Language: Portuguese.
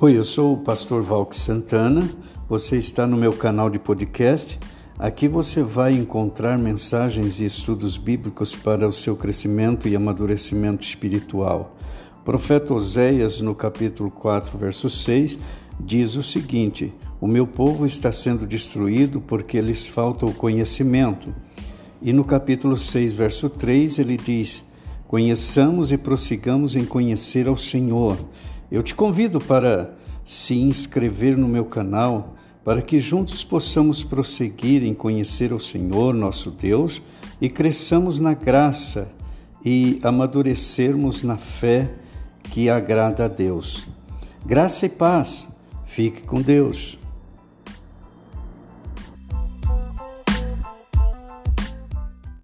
Oi, eu sou o pastor Valk Santana. Você está no meu canal de podcast. Aqui você vai encontrar mensagens e estudos bíblicos para o seu crescimento e amadurecimento espiritual. O profeta Oséias, no capítulo 4, verso 6, diz o seguinte: O meu povo está sendo destruído porque lhes falta o conhecimento. E no capítulo 6, verso 3, ele diz: Conheçamos e prossigamos em conhecer ao Senhor. Eu te convido para se inscrever no meu canal para que juntos possamos prosseguir em conhecer o Senhor, nosso Deus, e cresçamos na graça e amadurecermos na fé que agrada a Deus. Graça e paz. Fique com Deus.